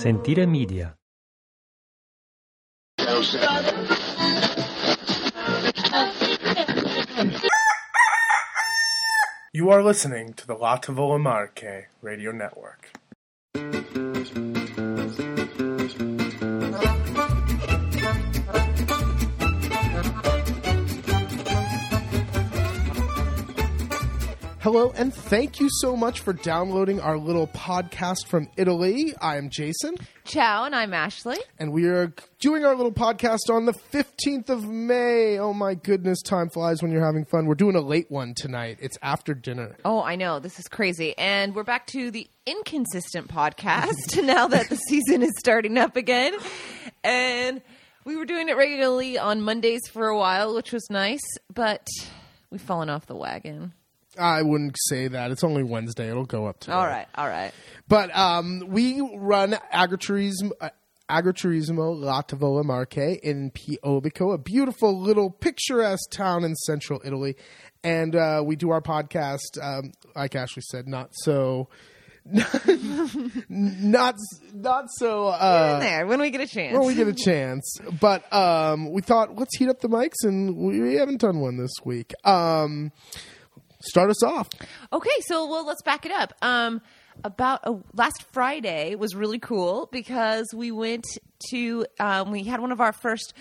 Sentire Media. You are listening to the La Tavola Marche Radio Network. Hello, and thank you so much for downloading our little podcast from Italy. I am Jason, Ciao, and I'm Ashley. and we are doing our little podcast on the 15th of May. Oh my goodness, time flies when you're having fun. We're doing a late one tonight. It's after dinner. Oh, I know. This is crazy. And we're back to the inconsistent podcast now that the season is starting up again. And we were doing it regularly on Mondays for a while, which was nice, but we've fallen off the wagon. I wouldn't say that. It's only Wednesday. It'll go up to All right, all right. But um, we run agriturismo, uh, agriturismo La Tavola Marche in Piobico, a beautiful little picturesque town in central Italy. And uh, we do our podcast, um, like Ashley said, not so. not not so uh In there, when we get a chance. when we get a chance but um we thought let's heat up the mics and we haven't done one this week um start us off Okay, so well, let's back it up. Um, about a, last Friday was really cool because we went to um, we had one of our first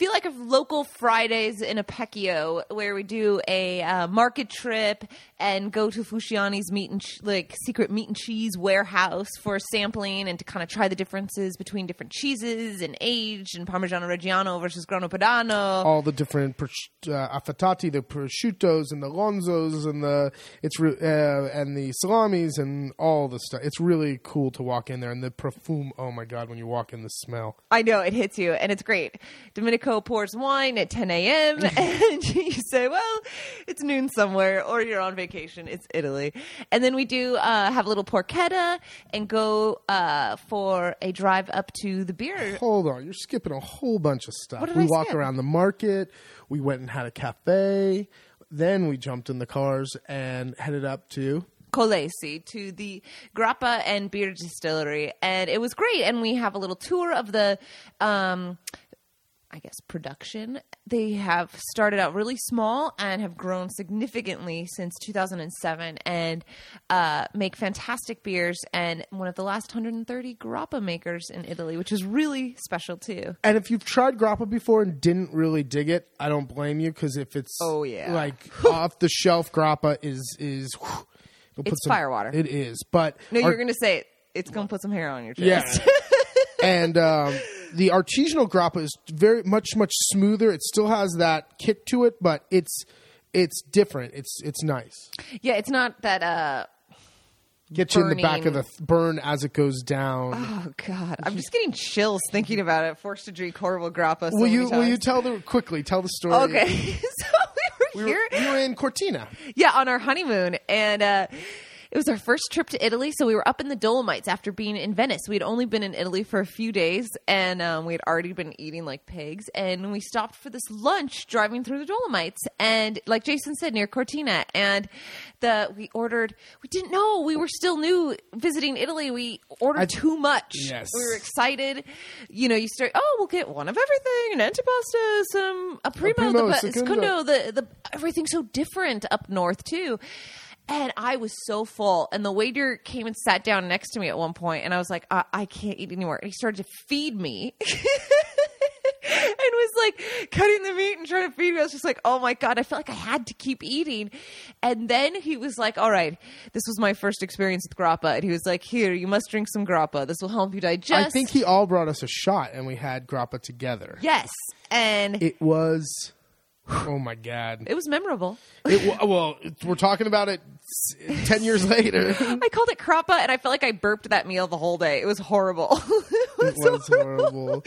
feel like of local Fridays in Apecchio where we do a uh, market trip and go to Fusciani's meat and ch- like secret meat and cheese warehouse for sampling and to kind of try the differences between different cheeses and aged and Parmigiano Reggiano versus Grana Padano. all the different pros- uh, affettati, the prosciuttos and the lonzos and the it's re- uh, and the salamis and all the stuff. It's really cool to walk in there and the perfume. Oh my god, when you walk in, the smell. I know it hits you, and it's great. Domenico pours wine at 10 a.m. and you say, "Well, it's noon somewhere, or you're on vacation. It's Italy." And then we do uh, have a little porchetta and go uh, for a drive up to the beer. Hold on, you're skipping a whole bunch of stuff. We I walk skip? around the market. We went and had a cafe. Then we jumped in the cars and headed up to. Collesi to the Grappa and Beer Distillery, and it was great. And we have a little tour of the, um, I guess, production. They have started out really small and have grown significantly since 2007, and uh, make fantastic beers. And one of the last 130 Grappa makers in Italy, which is really special too. And if you've tried grappa before and didn't really dig it, I don't blame you because if it's Oh, yeah. like off the shelf grappa is is whew, It's some- firewater. It is, but No, our- you're going to say it. It's going to put some hair on your chest. Yeah. chest. and um, the artisanal grappa is very much much smoother. It still has that kick to it, but it's it's different. It's it's nice. yeah, it's not that. uh Get you in the back of the th- burn as it goes down. Oh God, I'm just getting chills thinking about it. Forced to drink horrible grappa. So will you will you tell the quickly tell the story? Okay, so we were We here, were, we were in Cortina. yeah, on our honeymoon, and uh, it was our first trip to Italy. So we were up in the Dolomites after being in Venice. We had only been in Italy for a few days, and um, we had already been eating like pigs. And we stopped for this lunch driving through the Dolomites, and like Jason said, near Cortina, and the we ordered. We didn't know we were still new visiting Italy. We ordered I- too much. Yes. we were excited. You know, you start. Oh, we'll get one of everything: an antipasto, some a primo, primo, the secondo. secondo, the the everything's so different up north too. And I was so full, and the waiter came and sat down next to me at one point, and I was like, I, I can't eat anymore. And he started to feed me. And was like cutting the meat and trying to feed me. I was just like, oh my God, I felt like I had to keep eating. And then he was like, all right, this was my first experience with grappa. And he was like, here, you must drink some grappa. This will help you digest. I think he all brought us a shot, and we had grappa together. Yes. And it, It was. Oh my god! It was memorable. It, well, we're talking about it ten years later. I called it crappa, and I felt like I burped that meal the whole day. It was horrible. it was, It was horrible.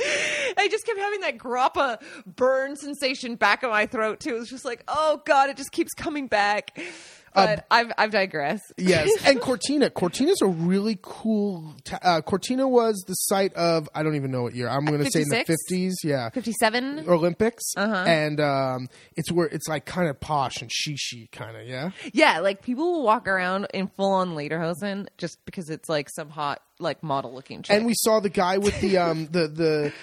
I just kept having that grappa burn sensation back of my throat too. It was just like, oh god, it just keeps coming back. But I've I've digressed. Yes, and Cortina. Cortina's a really cool. ta uh, Cortina was the site of I don't even know what year. I'm going to say in the 50s. Yeah, Fifty-seven. Olympics. Uh-huh. And um, it's where it's like kind of posh and shishi kind of. Yeah. Yeah, like people will walk around in full on lederhosen just because it's like some hot like model looking chick. And we saw the guy with the um the the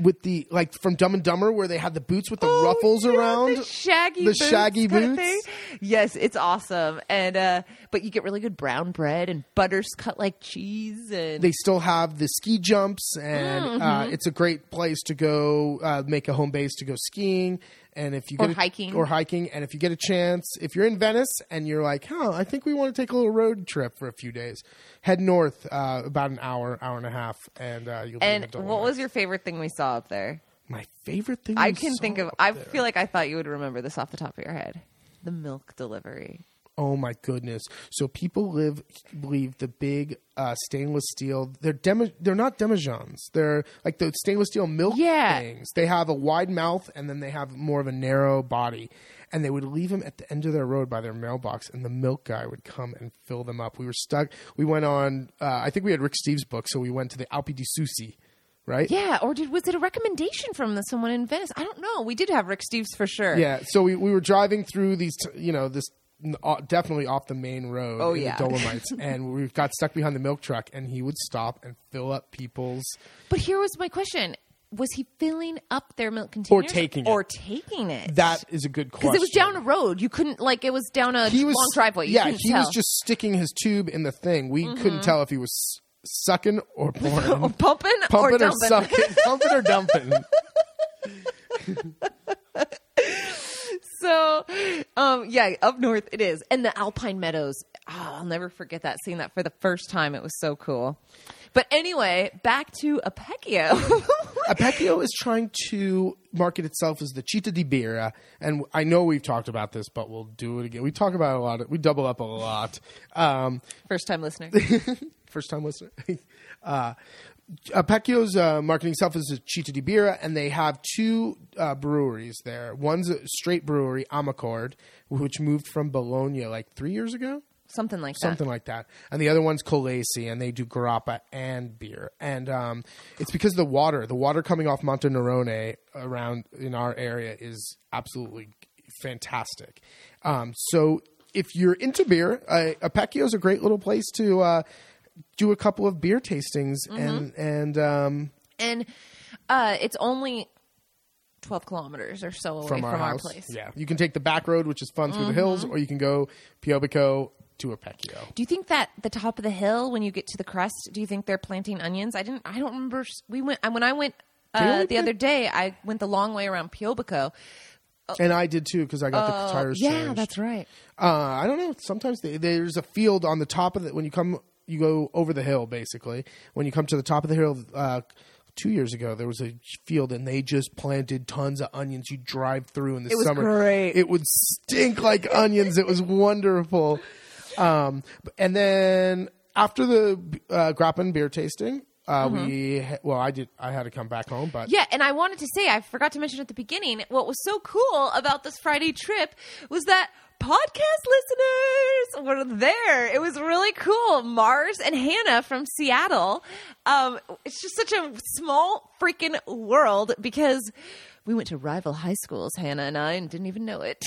with the like from Dumb and Dumber where they had the boots with the Oh, ruffles yeah, around. the shaggy, the boots shaggy boots. Yes, it's awesome, and uh, but you get really good brown bread and butters cut like cheese, and They still have the ski jumps, and Mm-hmm. uh, it's a great place to go uh, make a home base to go skiing. And if you Or get a, hiking. or hiking, and if you get a chance, if you're in Venice and you're like, "Huh, I think we want to take a little road trip for a few days," head north uh, about an hour, hour and a half, and uh, you'll. be in and the what was your favorite thing we saw up there? my favorite thing? I we can saw think of. I there? feel like I thought you would remember this off the top of your head. The milk delivery. Oh my goodness! So people live believe the big uh, stainless steel. They're demi, They're not demijohns. They're like the stainless steel milk Yeah. things. They have a wide mouth and then they have more of a narrow body. And they would leave them at the end of their road by their mailbox, and the milk guy would come and fill them up. We were stuck. We went on. Uh, I think we had Rick Steves' book, so we went to the Alpe di Siusi, right? Yeah, or did was it a recommendation from the, someone in Venice? I don't know. We did have Rick Steves for sure. Yeah, so we, we were driving through these, t- you know, this definitely off the main road. Oh, in yeah. the Dolomites, and we got stuck behind the milk truck, and he would stop and fill up people's. But here was my question: Was he filling up their milk containers taking it. or taking it? That is a good question. because it was down a road. You couldn't like it was down a he was long driveway. You yeah, he tell. was just sticking his tube in the thing. We mm-hmm. couldn't tell if he was sucking or pouring, Or pumping, or pumping or, dumping. sucking, pumping or dumping. So, um, yeah, up north it is, and the Alpine Meadows. Oh, I'll never forget that. Seeing that for the first time, it was so cool. But anyway, back to Apecchio. Apecchio is trying to market itself as the Città di Birra, and I know we've talked about this, but we'll do it again. We talk about it a lot. We double up a lot. Um, first time listener. first time listener. uh, Apecchio's uh, marketing itself is a Città di Birra, and they have two uh, breweries there. One's a straight brewery, Amarcord, which moved from Bologna like three years ago. Something like Something like that. And the other one's Collesi, and they do grappa and beer. And um, it's because of the water. The water coming off Monte Nerone around in our area is absolutely fantastic. Um, so if you're into beer, uh, Apecchio is a great little place to uh, do a couple of beer tastings and and um. And uh, it's only twelve kilometers or so away from, from, our, our, house. place. Mm-hmm. Yeah, you can take the back road, which is fun through the hills, or you can go Piobico to Apecchio. Do you think that the top of the hill, when you get to the crest, do you think they're planting onions? I didn't. I don't remember. We went when I went uh, only the plant- other day. I went the long way around Piobico. And I did too because I got the tires Oh, yeah, changed. that's right. Uh, I don't know. Sometimes they, there's a field on the top of it when you come, you go over the hill. Basically, when you come to the top of the hill, uh, two years ago there was a field and they just planted tons of onions. You drive through in the It was summer, great. It would stink like onions. It was wonderful. Um, and then after the uh, Grappen beer tasting, uh, we ha- well, I did. I had to come back home, but Mm-hmm. Yeah, and I wanted to say, I forgot to mention at the beginning, what was so cool about this Friday trip was that podcast listeners were there. It was really cool. Mars and Hannah from Seattle. Um, it's just such a small freaking world because we went to rival high schools, Hannah and I, and didn't even know it.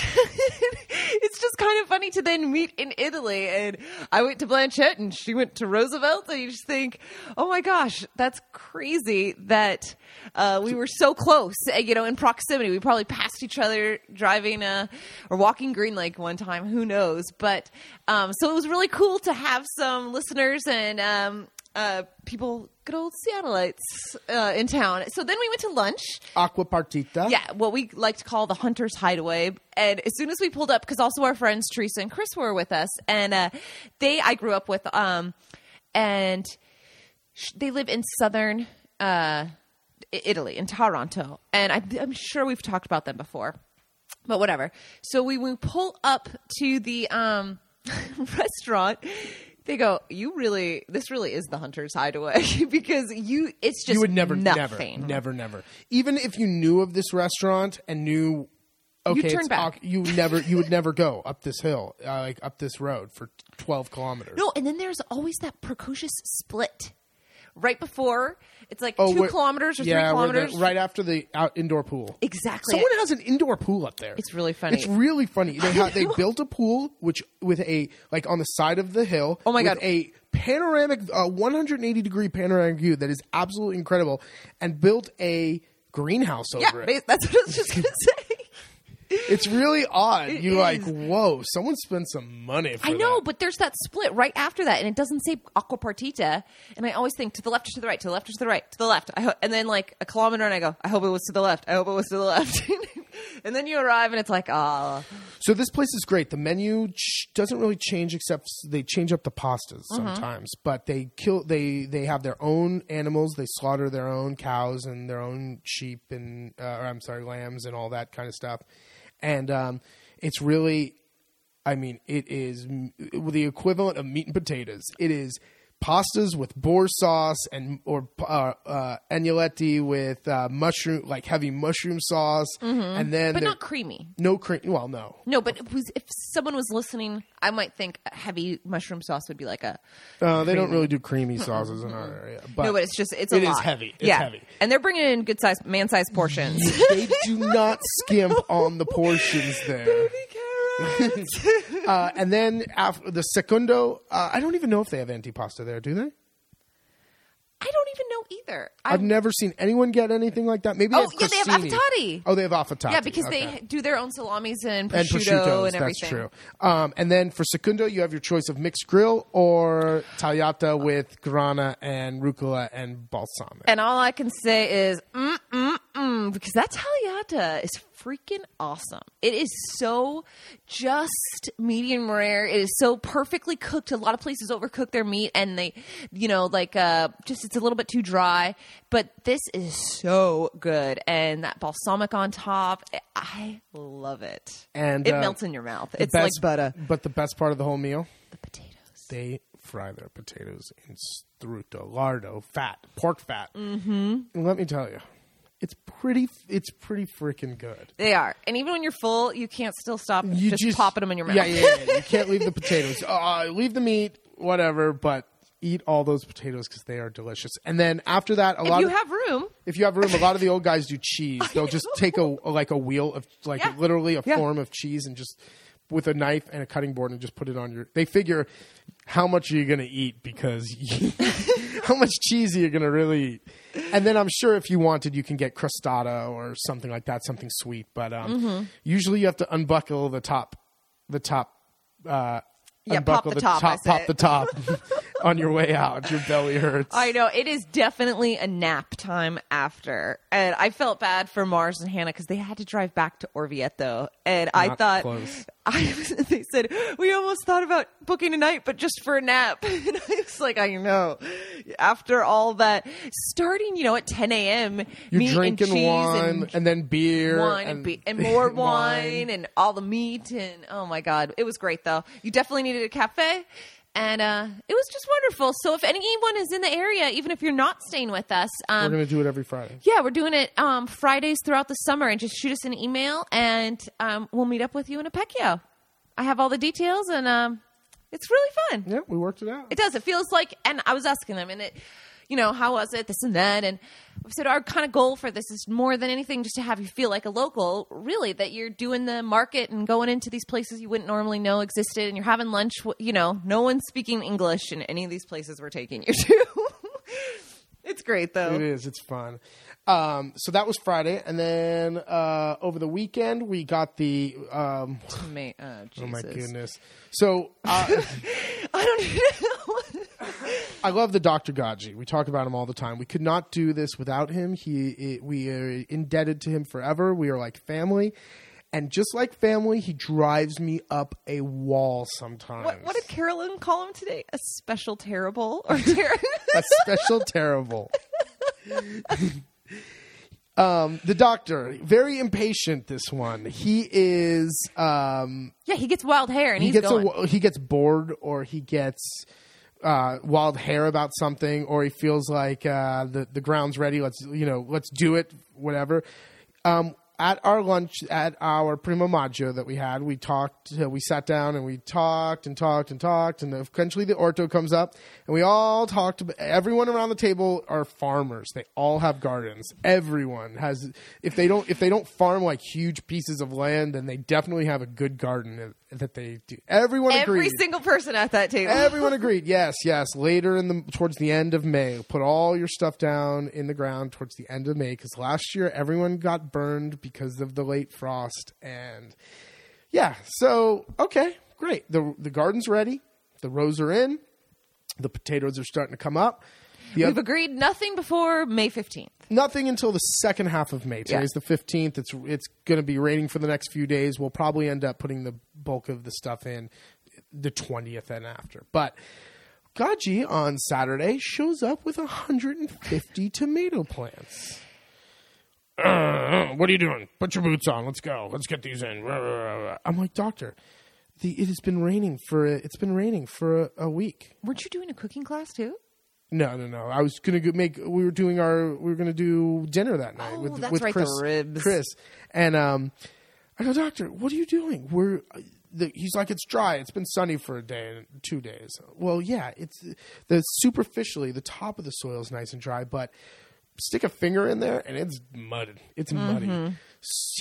it's just kind of funny to then meet in Italy. And I went to Blanchet and she went to Roosevelt. And you just think, oh my gosh, that's crazy that uh, we were so close, uh, you know, in proximity. We probably passed each other driving uh, or walking Green Lake one time. Who knows? But um, so it was really cool to have some listeners and um, uh, people, good old Seattleites uh, in town. So then we went to lunch. Aqua Partita. Yeah, what we like to call the Hunter's Hideaway. And as soon as we pulled up, because also our friends Teresa and Chris were with us, and uh, they I grew up with, um, and sh- they live in southern uh, Italy, in Taranto, and I, I'm sure we've talked about them before, but whatever. So we, we pull up to the um, restaurant. They go, you really, this really is the Hunter's Hideaway because you, it's just you would never, nothing. never, never, never. Even if you knew of this restaurant and knew, okay, turn it's back. You never, you would never go up this hill, uh, like up this road for twelve kilometers. No, and then there's always that precocious split right before. It's like Oh, two where- kilometers or yeah, three where the- kilometers. right after the out indoor pool. Exactly. Someone has an indoor pool up there. It's really funny. It's really funny. They ha- they built a pool which with a like on the side of the hill. Oh my with God. A panoramic, uh, 180 degree panoramic view that is absolutely incredible, and built a greenhouse over Yeah, it. ba- that's what I was just gonna say. It's really odd. It You're like, whoa, someone spent some money. For I know, that. but there's that split right after that, and it doesn't say Aqua Partita. And I always think to the left or to the right, to the left or to the right, to the left. I ho- and then like a kilometer, and I go, I hope it was to the left. I hope it was to the left. and then you arrive, and it's like, ah, So this place is great. The menu ch- doesn't really change except they change up the pastas sometimes, but they kill they they have their own animals. They slaughter their own cows and their own sheep and uh, or I'm sorry, lambs and all that kind of stuff. And um, it's really, I mean, it is the equivalent of meat and potatoes. It is pastas with boar sauce and or uh, uh, agnolotti with uh, mushroom like heavy mushroom sauce, and then but not creamy. no cream. Well, no, No, but it was, if someone was listening, I might think a heavy mushroom sauce would be like a. Uh, they don't really do creamy sauces in our area, but, no, but it's just it's a it is lot. heavy. It's yeah, heavy. and they're bringing in good size man sized portions. they do not skimp on the portions there. Uh, and then after the secundo, uh, I don't even know if they have antipasta there. Do they? I don't even know either. I've never seen anyone get anything like that. Maybe Oh, yeah, they have affettati. Oh, they have affettati. yeah, because Okay. they do their own salamis and prosciutto and prosciuttos. and everything. That's true. Um, and then for secundo, you have your choice of mixed grill or tagliata with grana and rucola and balsamic. And all I can say is, mm, mm, mm, because that tagliata is freaking awesome. It is so just medium rare. It is so perfectly cooked. A lot of places overcook their meat and they, you know, like, uh, just it's a little bit too dry. But this is so good. And that balsamic on top, I love it. And, it uh, melts in your mouth. The It's like best- butter. But the best part of the whole meal, The potatoes. they fry their potatoes in strutto, lardo, fat, pork fat. Mm-hmm. Let me tell you, it's pretty. It's pretty freaking good. They are. And even when you're full, you can't still stop You just, popping them in your mouth. Yeah, yeah, yeah. You can't leave the potatoes. Uh, leave the meat, whatever. But eat all those potatoes because they are delicious. And then after that, a if lot you of have room, if you have room, a lot of the old guys do cheese. They'll just take a like a wheel of like Yeah. literally a Yeah. form of cheese and just with a knife and a cutting board and just put it on your. They figure how much are you going to eat because you, how much cheese are you going to really eat. And then I'm sure if you wanted, you can get crostata or something like that, something sweet. But um, Mm-hmm. usually you have to unbuckle the top, the top. Uh, Yeah, unbuckle pop the top, top, pop the top on your way out. Your belly hurts. I know it is definitely a nap time after, and I felt bad for Mars and Hannah because they had to drive back to Orvieto, and I thought close. I was, they said we almost thought about booking a night, but just for a nap. And I was like, I know. After all that, starting you know at 10 a.m. You're drinking and cheese wine and and, then beer wine and, be- and more wine, and all the meat and oh my god it was great though you definitely needed a cafe and uh, it was just wonderful so if anyone is in the area even if you're not staying with us We're um, gonna do it every Friday. yeah we're doing it um, fridays throughout the summer and just shoot us an email and um, we'll meet up with you in Apecchio i have all the details and um, it's really fun Yeah, we worked it out. it does. It feels like, and I was asking them, and it, you know, how was it, this and that, and so our kind of goal for this is more than anything just to have you feel like a local, really, that you're doing the market and going into these places you wouldn't normally know existed, and you're having lunch. You know, no one's speaking English in any of these places we're taking you to. it's great though. It is. It's fun. Um, so that was Friday, and then uh, over the weekend we got the. Um, oh, oh my goodness! So uh, I don't even know. I love the Dr. Gaji. We talk about him all the time. We could not do this without him. He, it, we are indebted to him forever. We are like family, and just like family, he drives me up a wall sometimes. what, what did Carolyn call him today? A special terrible or ter- a special terrible. um, the doctor, very impatient. This one, he is. Um, Yeah, he gets wild hair and he he's gets going. a, he gets bored, or he gets uh, wild hair about something, or he feels like uh, the the ground's ready. Let's you know, let's do it. Whatever. Um, at our lunch, at our primo maggio that we had, we talked. Uh, we sat down and we talked and talked and talked, and eventually the orto comes up, and we all talked. Everyone around the table are farmers. They all have gardens. Everyone has. If they don't, if they don't farm like huge pieces of land, then they definitely have a good garden that they do. Everyone Every agreed. single person at that table. Everyone agreed. Yes, yes. Later in the towards the end of May, put all your stuff down in the ground towards the end of May because last year everyone got burned because of the late frost and yeah. So okay, great. the The garden's ready. The rows are in. The potatoes are starting to come up. The We've agreed nothing before May 15th. nothing until the second half of May. Today's the fifteenth. It's it's going to be raining for the next few days. We'll probably end up putting the bulk of the stuff in the twentieth and after. But Gaji on Saturday shows up with 150 tomato plants. Uh, what are you doing? Put your boots on. Let's go. Let's get these in. I'm like, doctor, the, it has been raining for a, it's been raining for a, a week. Weren't you doing a cooking class too? No, no, no. I was gonna go make. We were doing our. We were gonna do dinner that night Oh, with that's with right, the Chris. ribs. Chris and um, I go, doctor, what are you doing? We're. The, he's like, it's dry. It's been sunny for a day and two days. Well, yeah, it's the superficially the top of the soil is nice and dry, but stick a finger in there and it's mudded. It's muddy.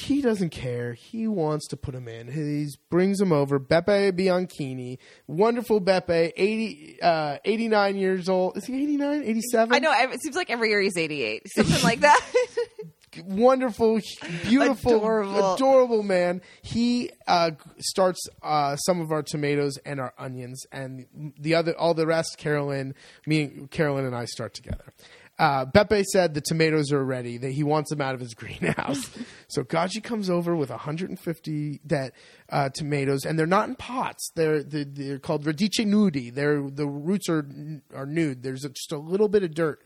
He doesn't care. He wants to put him in. He brings him over. Beppe Bianchini, wonderful Beppe, 80, uh, 89 years old. Is he 89, 87? I know. It seems like every year he's 88. Something like that. wonderful, beautiful, Adorable. adorable, man. He uh, starts uh, some of our tomatoes and our onions, and the other, all the rest. Carolyn, me, Carolyn, and I start together. Uh, Beppe said the tomatoes are ready. That he wants them out of his greenhouse. so Gaji comes over with 150 that uh, tomatoes, and they're not in pots. They're they're, they're called radice nudi. They're the roots are are nude. There's just a little bit of dirt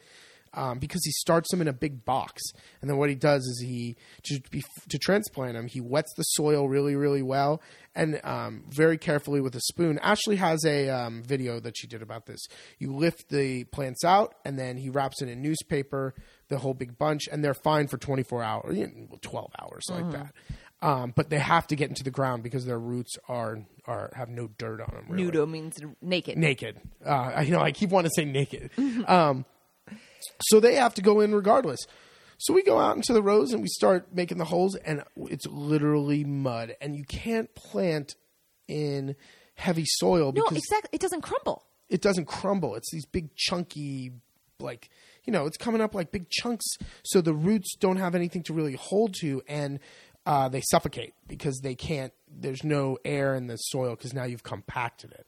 um, because he starts them in a big box, and then what he does is he to be, to transplant them, he wets the soil really, really well, and um, very carefully with a spoon. Ashley has a um, video that she did about this. You lift the plants out, and then he wraps it in newspaper, the whole big bunch, and they're fine for twenty four hours, you know, twelve hours, like that. Um, but they have to get into the ground because their roots are are have no dirt on them. Really Nudo means naked. naked. Uh, I- you know, I keep wanting to say naked. Um, so they have to go in regardless. So we go out into the rows and we start making the holes, and it's literally mud, and you can't plant in heavy soil no, exactly. It doesn't crumble. it doesn't crumble. It's these big chunky, like you know, it's coming up like big chunks, so the roots don't have anything to really hold to, and uh, they suffocate because they can't. There's no air in the soil because now you've compacted it.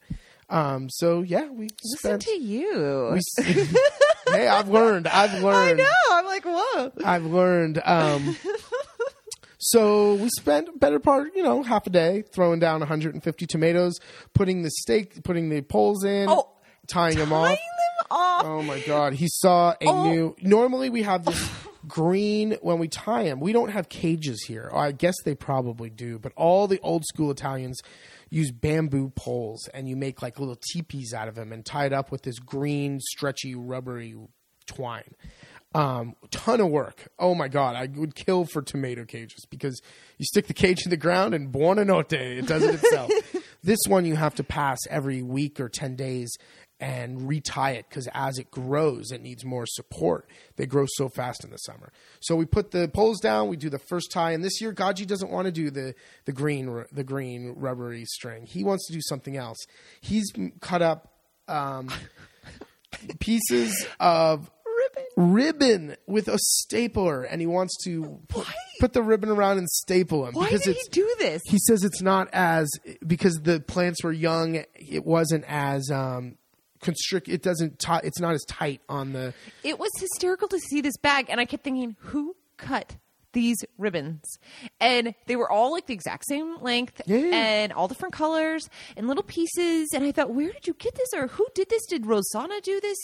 Um, so yeah, we Listen spent. to you. we hey, I've learned. I've learned. I know. I'm like, whoa. I've learned. Um, so we spent a better part, you know, half a day throwing down 150 tomatoes, putting the stake, putting the poles in, Oh, tying them off. Tying them off. Oh my god, he saw a Oh. new. Normally we have this green when we tie them. We don't have cages here. I guess they probably do, but all the old school Italians use bamboo poles and you make like little teepees out of them and tie it up with this green stretchy rubbery twine. Um, ton of work. Oh my god, I would kill for tomato cages because you stick the cage in the ground and buonanotte, it does it itself. this one you have to pass every week or 10 days and retie it because as it grows, it needs more support. They grow so fast in the summer. So we put the poles down. We do the first tie, and this year Gaji doesn't want to do the the green the green rubbery string. He wants to do something else. He's cut up um, pieces of Ribbon. with a stapler, and he wants to put, put the ribbon around and staple them Why because did he do this? he says it's not as because the plants were young. It wasn't as um, constrict. It doesn't. T- it's not as tight on the. It was hysterical to see this bag, and I kept thinking, who cut these ribbons? And they were all like the exact same length Yeah, and all different colors and little pieces. And I thought, where did you get this? Or who did this? Did Rosanna do this?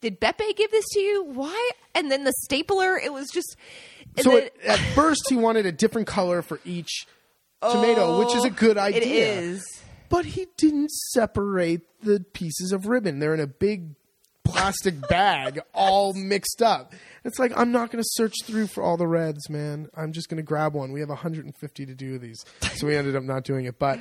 Did Beppe give this to you? Why? And then the stapler, it was just. So then- it, at first he wanted a different color for each tomato, which is a oh, good idea. It is. But he didn't separate the pieces of ribbon. They're in a big plastic bag, all mixed up. It's like I'm not going to search through for all the reds, man. I'm just going to grab one. We have 150 to do these, so we ended up not doing it. But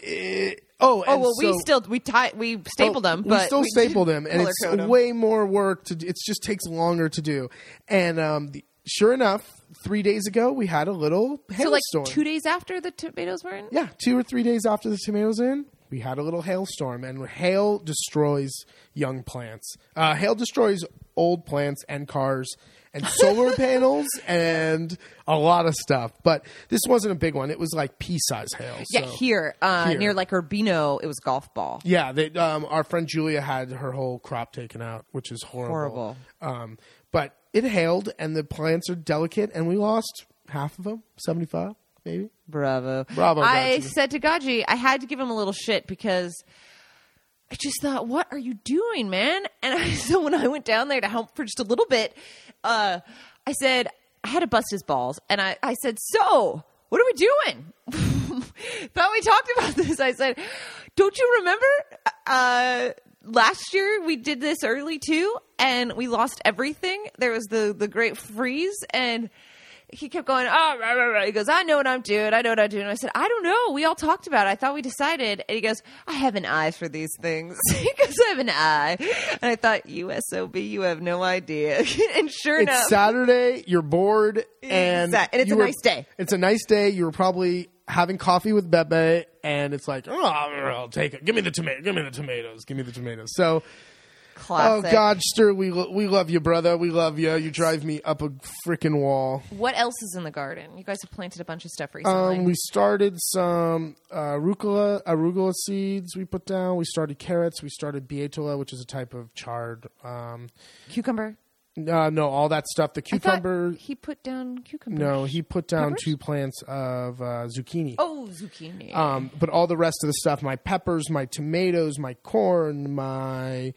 it, oh, Oh well, we still we tie we stapled them, we but still we stapled them, and it's way more work to. It just takes longer to do, and um, the sure enough, three days ago we had a little So like hailstorm. two days after the tomatoes were in. yeah, two or three days after the tomatoes in, we had a little hailstorm, and hail destroys young plants. Uh, hail destroys old plants and cars and solar panels and a lot of stuff. But this wasn't a big one; it was like pea-sized hail. Yeah, so- here, uh, Here. near like Urbino, it was golf ball. Yeah, they, um, our friend Julia had her whole crop taken out, which is horrible. Horrible. Um, but it hailed, and the plants are delicate, and we lost half of them, seventy-five, maybe. Bravo. Bravo, I Gaji. said to Gaji, I had to give him a little shit because I just thought, what are you doing, man? And I, so when I went down there to help for just a little bit, uh, I said, I had to bust his balls. And I, I said, so what are we doing? Thought we talked about this. I said, don't you remember? Uh, last year we did this early too, and we lost everything. There was the, the great freeze and he kept going, oh, rah, rah, rah." he goes, I know what I'm doing. I know what I'm doing. I said, I don't know. We all talked about it. I thought we decided. And he goes, I have an eye for these things. he goes, I have an eye. And I thought, USOB, you have no idea. and sure It's enough, Saturday. You're bored, and and it's a were- nice day. It's a nice day. You were probably having coffee with Bebe, and it's like, oh, I'll take it. Give me the tomato. Give me the tomatoes. Give me the tomatoes. So, classic. oh, Godster, we lo- we love you, brother. We love you. You drive me up a freaking wall. What else is in the garden? You guys have planted a bunch of stuff recently. Um, we started some uh, arugula, arugula seeds. We put down. We started carrots. We started bietola, which is a type of chard. Um, cucumber. uh, no, all that stuff. The cucumber. he put down cucumber. No, he put down Peppers? two plants of uh, zucchini. Oh, zucchini. Um, but all the rest of the stuff, my peppers, my tomatoes, my corn, my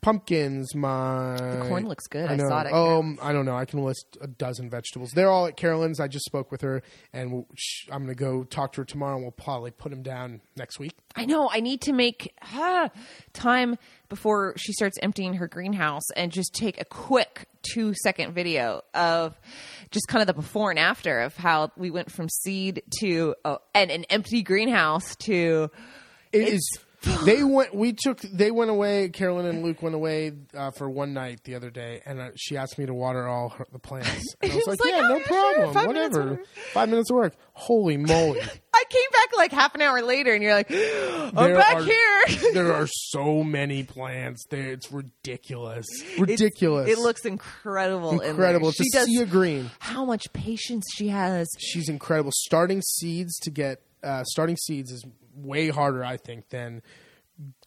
pumpkins, my The corn looks good. I know. saw it at Oh, I don't know. I can list a dozen vegetables. They're all at Carolyn's. I just spoke with her, and we'll, sh- I'm going to go talk to her tomorrow. and We'll probably put them down next week. I know. I need to make ah, time before she starts emptying her greenhouse and just take a quick two second video of just kind of the before and after of how we went from seed to oh, and an empty greenhouse to It is. They went. We took. They went away. Carolyn and Luke went away uh, for one night the other day, and uh, she asked me to water all her, the plants. And I was was like, like, "Yeah, oh, no yeah, sure. problem. Five Whatever. work." Five minutes of work. Holy moly!" I came back like half an hour later and you're like, I'm There back are- here. there are so many plants there. It's ridiculous. Ridiculous. It looks incredible. in there. incredible. It's She a does sea of green. how much patience she has. She's incredible. Starting seeds to get uh, starting seeds is way harder, I think, than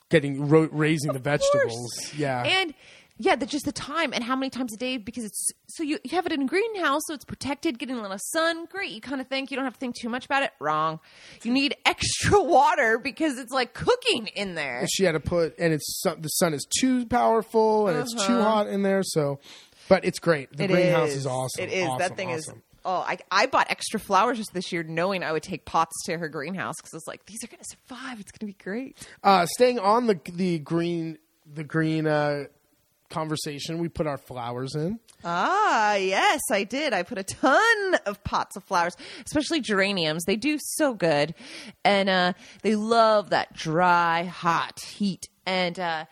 getting ro- raising the vegetables. Yeah. And yeah, the, just the time and how many times a day because it's so you, you have it in a greenhouse, so it's protected, getting a lot of sun. Great, you kind of think you don't have to think too much about it. Wrong. You need extra water because it's like cooking in there. she had to put, and it's the sun is too powerful and it's too hot in there. So, but it's great. The Uh-huh. It greenhouse is. is, awesome. It is. Awesome, that thing awesome. is. Oh, I, I bought extra flowers just this year, knowing I would take pots to her greenhouse because I was like, these are going to survive. It's going to be great. Uh, staying on the the green the green uh, conversation, we put our flowers in. Ah, yes, I did. I put a ton of pots of flowers, especially geraniums. They do so good. And uh, they love that dry, hot heat. And uh,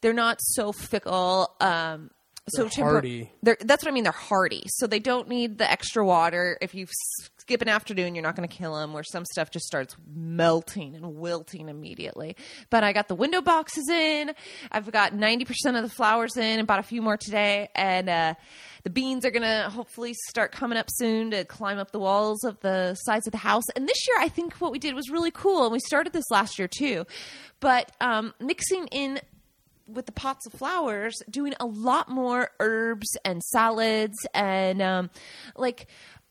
they're not so fickle. Um, so They're hardy. They're, that's what I mean. They're hardy. So they don't need the extra water. If you skip an afternoon, you're not going to kill them, where some stuff just starts melting and wilting immediately. But I got the window boxes in. I've got 90% of the flowers in and bought a few more today. And uh, the beans are going to hopefully start coming up soon to climb up the walls of the sides of the house. And this year, I think what we did was really cool. And we started this last year too. But um, mixing in with the pots of flowers, doing a lot more herbs and salads and um, like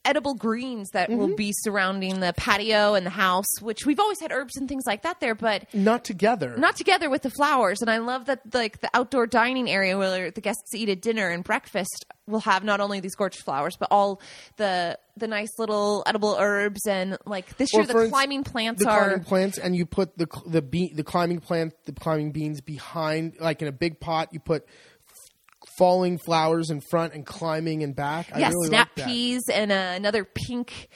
edible greens that will mm-hmm. be surrounding the patio and the house, which we've always had herbs and things like that there, but Not together. not together with the flowers. And I love that like the outdoor dining area where the guests eat at dinner and breakfast will have not only these gorgeous flowers, but all the the nice little edible herbs and like this year the climbing plants the are climbing plants, and you put the the be- the climbing plant, the climbing beans behind, like in a big pot. You put falling flowers in front and climbing in back. I yeah, really snap like peas and uh, another pink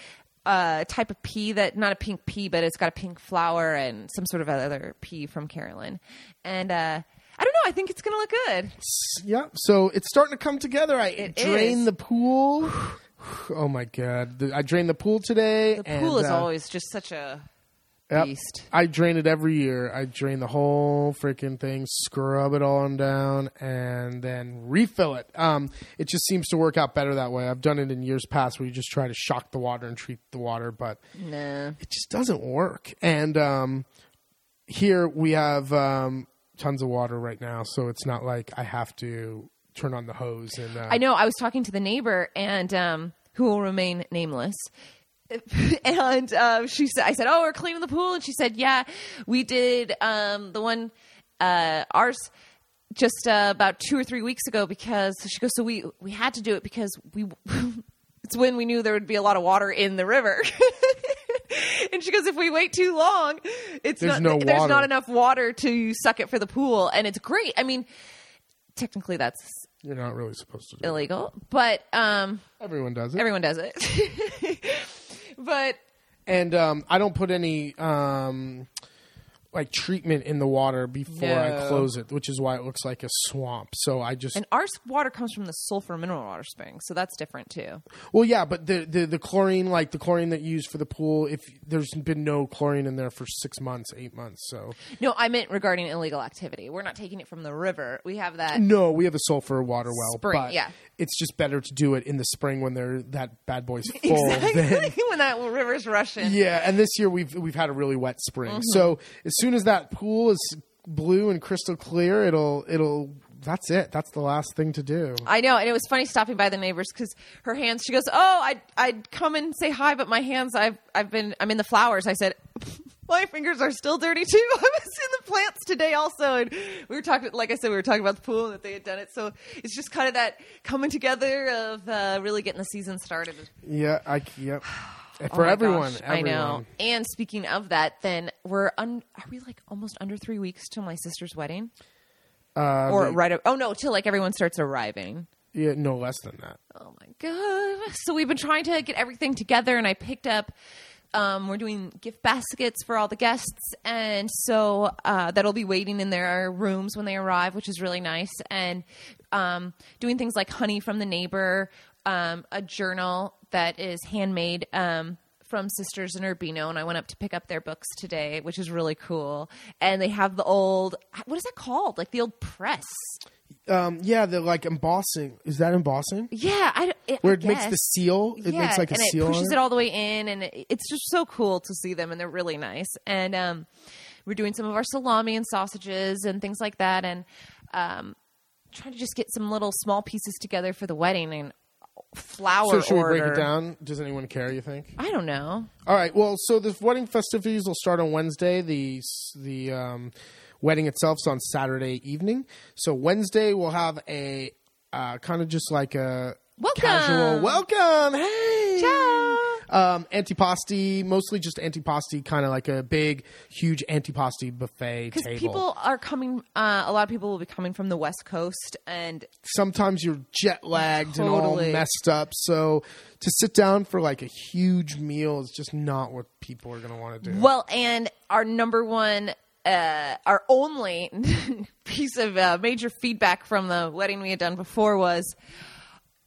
uh, type of pea that not a pink pea, but it's got a pink flower and some sort of other pea from Carolyn. And uh, I don't know. I think it's going to look good. Yeah, so it's starting to come together. I It drained is. the pool. Oh my god! I drained the pool today. The pool and, is uh, always just such a Yep. beast. I drain it every year. I drain the whole freaking thing, scrub it all on down, and then refill it. Um, it just seems to work out better that way. I've done it in years past where you just try to shock the water and treat the water, but Nah. it just doesn't work. And um, here we have um, tons of water right now, so it's not like I have to turn on the hose and. Uh, I know. I was talking to the neighbor, and um, who will remain nameless. And uh, she said, "I said, oh, we're cleaning the pool," and she said, "Yeah, we did um, the one uh, ours." Just uh, about two or three weeks ago, because she goes, so we we had to do it because we it's when we knew there would be a lot of water in the river. and she goes, if we wait too long, it's There's not, no there's water. not enough water to suck it for the pool, and it's great. I mean, technically that's You're not really supposed to do. it. illegal, but um, Everyone does it. everyone does it. But and um, I don't put any um, like treatment in the water before I close it, which is why it looks like a swamp. So I just and our water comes from the sulfur mineral water spring, so that's different too. well, yeah, but the, the the chlorine, like the chlorine that you use for the pool, if there's been no chlorine in there for six months, eight months, so No, I meant regarding illegal activity. We're not taking it from the river. We have that. no, we have a sulfur water well, Spring, but yeah. it's just better to do it in the spring when they're that bad boy's full. than- Exactly when that river's rushing. Yeah, and this year we've we've had a really wet spring. Mm-hmm. So soon as that pool is blue and crystal clear, it'll it'll that's it. That's the last thing to do. I know, and it was funny stopping by the neighbors because her hands. She goes, "Oh, I'd I'd come and say hi, but my hands. I've I've been I'm in the flowers." I said, "My fingers are still dirty too. I was in the plants today also." And we were talking, like I said, we were talking about the pool and that they had done it. So it's just kind of that coming together of uh, really getting the season started. Yeah, I yep. Oh For my everyone, gosh, everyone. I know. And speaking of that, then we're un- are we like almost under three weeks till my sister's wedding, Uh, or right? Oh no, till like everyone starts arriving. yeah, no less than that. Oh my god! So we've been trying to get everything together, and I picked up. Um, we're doing gift baskets for all the guests, and so uh, that'll be waiting in their rooms when they arrive, which is really nice. And um, doing things like honey from the neighbor, um, a journal that is handmade um, from Sisters in Urbino, and I went up to pick up their books today, which is really cool. And they have the old what is that called? Like the old press. Um, yeah, the like embossing. Is that embossing? Yeah, I, I Where it makes guess. the seal. It yeah, makes like a and seal. it pushes on it all the way in, and it, it's just so cool to see them, and they're really nice. And um, we're doing some of our salami and sausages and things like that, and um, trying to just get some little small pieces together for the wedding and flower So should order. we break it down? Does anyone care? You think? I don't know. All right. Well, so the wedding festivities will start on Wednesday. The the um, wedding itself is on Saturday evening. So Wednesday we'll have a uh, kind of just like a Welcome. casual welcome. Hey, Ciao. Um, antipasti, mostly just antipasti, kind of like a big, huge antipasti buffet Because table. people are coming, uh, a lot of people will be coming from the West Coast, and Sometimes you're jet lagged and all Totally. messed up. So to sit down for like a huge meal is just not what people are going to want to do. Well, and our number one, uh, our only piece of uh, major feedback from the wedding we had done before was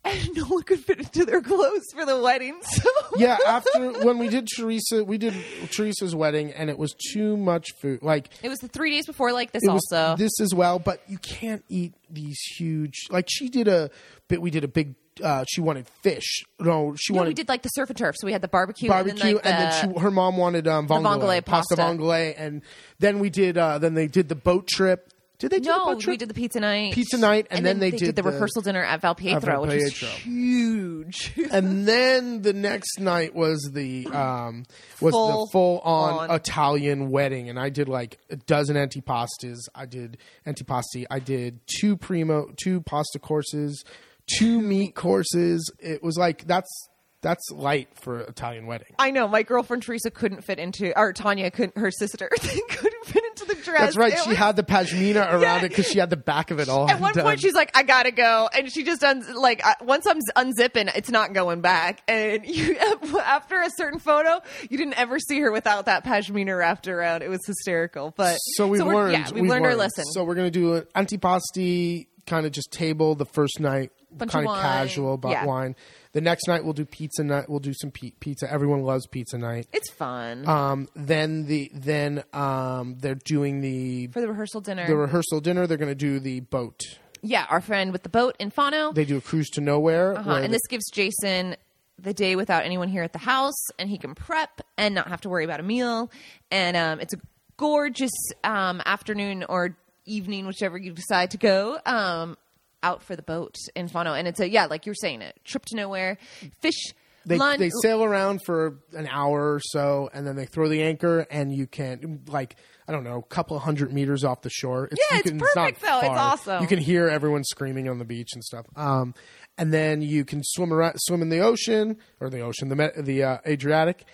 no one could fit into their clothes for the wedding. So yeah, after when we did Teresa, we did Teresa's wedding, and it was too much food. Like it was the three days before, like this also. this as well, but you can't eat these huge. Like she did a bit. We did a big. Uh, she wanted fish. No, she yeah, wanted we did like the surf and turf. So we had the barbecue, barbecue, and then, like, the, she, her mom wanted um, vongole, vongole pasta pasta. vongole, and then we did. Uh, then they did the boat trip. Did they do the no, trip? we did the pizza night, Pizza night, and then they did the, rehearsal dinner at Valpietro, which was Valpietro. huge. and then the next night was the um was Full the full on, on. Italian wedding, and I did like a dozen antipastas. I did antipasti. I did two primo, two pasta courses, two meat courses. It was like that's that's light for an Italian wedding. I know my girlfriend Teresa couldn't fit into, or Tanya couldn't, her sister couldn't fit into the dress. That's right. It She was- had the pashmina around Yeah. it because she had the back of it all. At one undone. point, she's like, "I gotta go," and she just uns- like uh, once I'm unzipping, it's not going back. And you, after a certain photo, you didn't ever see her without that pashmina wrapped around. It was hysterical. But So we're- learned. Yeah, we've, learned, our lesson. So we're gonna do an antipasti kind of just table the first night, Bunch kind of of casual about Yeah. wine. The next night we'll do pizza night. We'll do some pi- pizza. Everyone loves pizza night. it's fun Um, then the then um, they're doing the for the rehearsal dinner. the rehearsal dinner. They're gonna do the boat. yeah, our friend with the boat in Fano. They do a cruise to nowhere. Uh-huh. And they- this gives Jason the day without anyone here at the house, and he can prep and not have to worry about a meal. And um, it's a gorgeous um, afternoon or evening, whichever you decide to go. Um, out for the boat in Fano, and it's a yeah, like you're saying, a trip to nowhere, fish, they, lunch. they sail around for an hour or so, and then they throw the anchor, and you can like I don't know, a couple hundred meters off the shore. It's, Yeah, it's can, perfect, not though. It's awesome. You can hear everyone screaming on the beach and stuff. Um, and then you can swim around, swim in the ocean or the ocean, the the uh, Adriatic,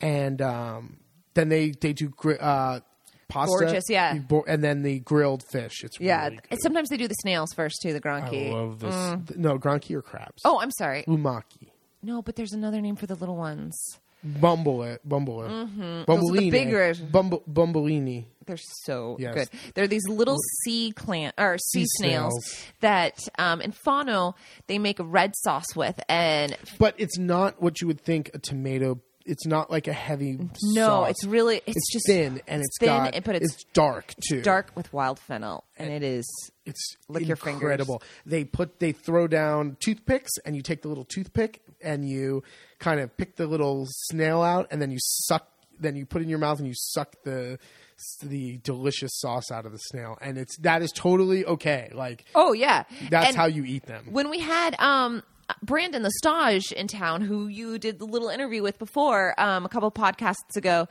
and um, then they they do uh, pasta. Gorgeous, yeah. Bo- and then the grilled fish. It's yeah, really good. sometimes they do the snails first too, the gronki. I love this. No, granchi or crabs. Oh, I'm sorry. umaki. No, but there's another name for the little ones. Bumble it, bumble it, Mm-hmm. Those are the bumbleini, bigger- Bumble, bumbleini. They're so Yes. good. They're these little sea clan or sea, Sea snails, snails. that um, in Fano they make a red sauce with, and But it's not what you would think a tomato. It's not like a heavy. no, sauce. it's really it's, it's just thin and it's thin, got. and- but it's, dark too. dark with wild fennel, and it is It's Lick your fingers. incredible. They put they throw down toothpicks and you take the little toothpick and you kind of pick the little snail out and then you suck. Then you put it in your mouth and you suck the the delicious sauce out of the snail and it's that is totally okay. Like oh yeah, that's And how you eat them. when we had um Brandon the stage in town, who you did the little interview with before um, a couple podcasts ago.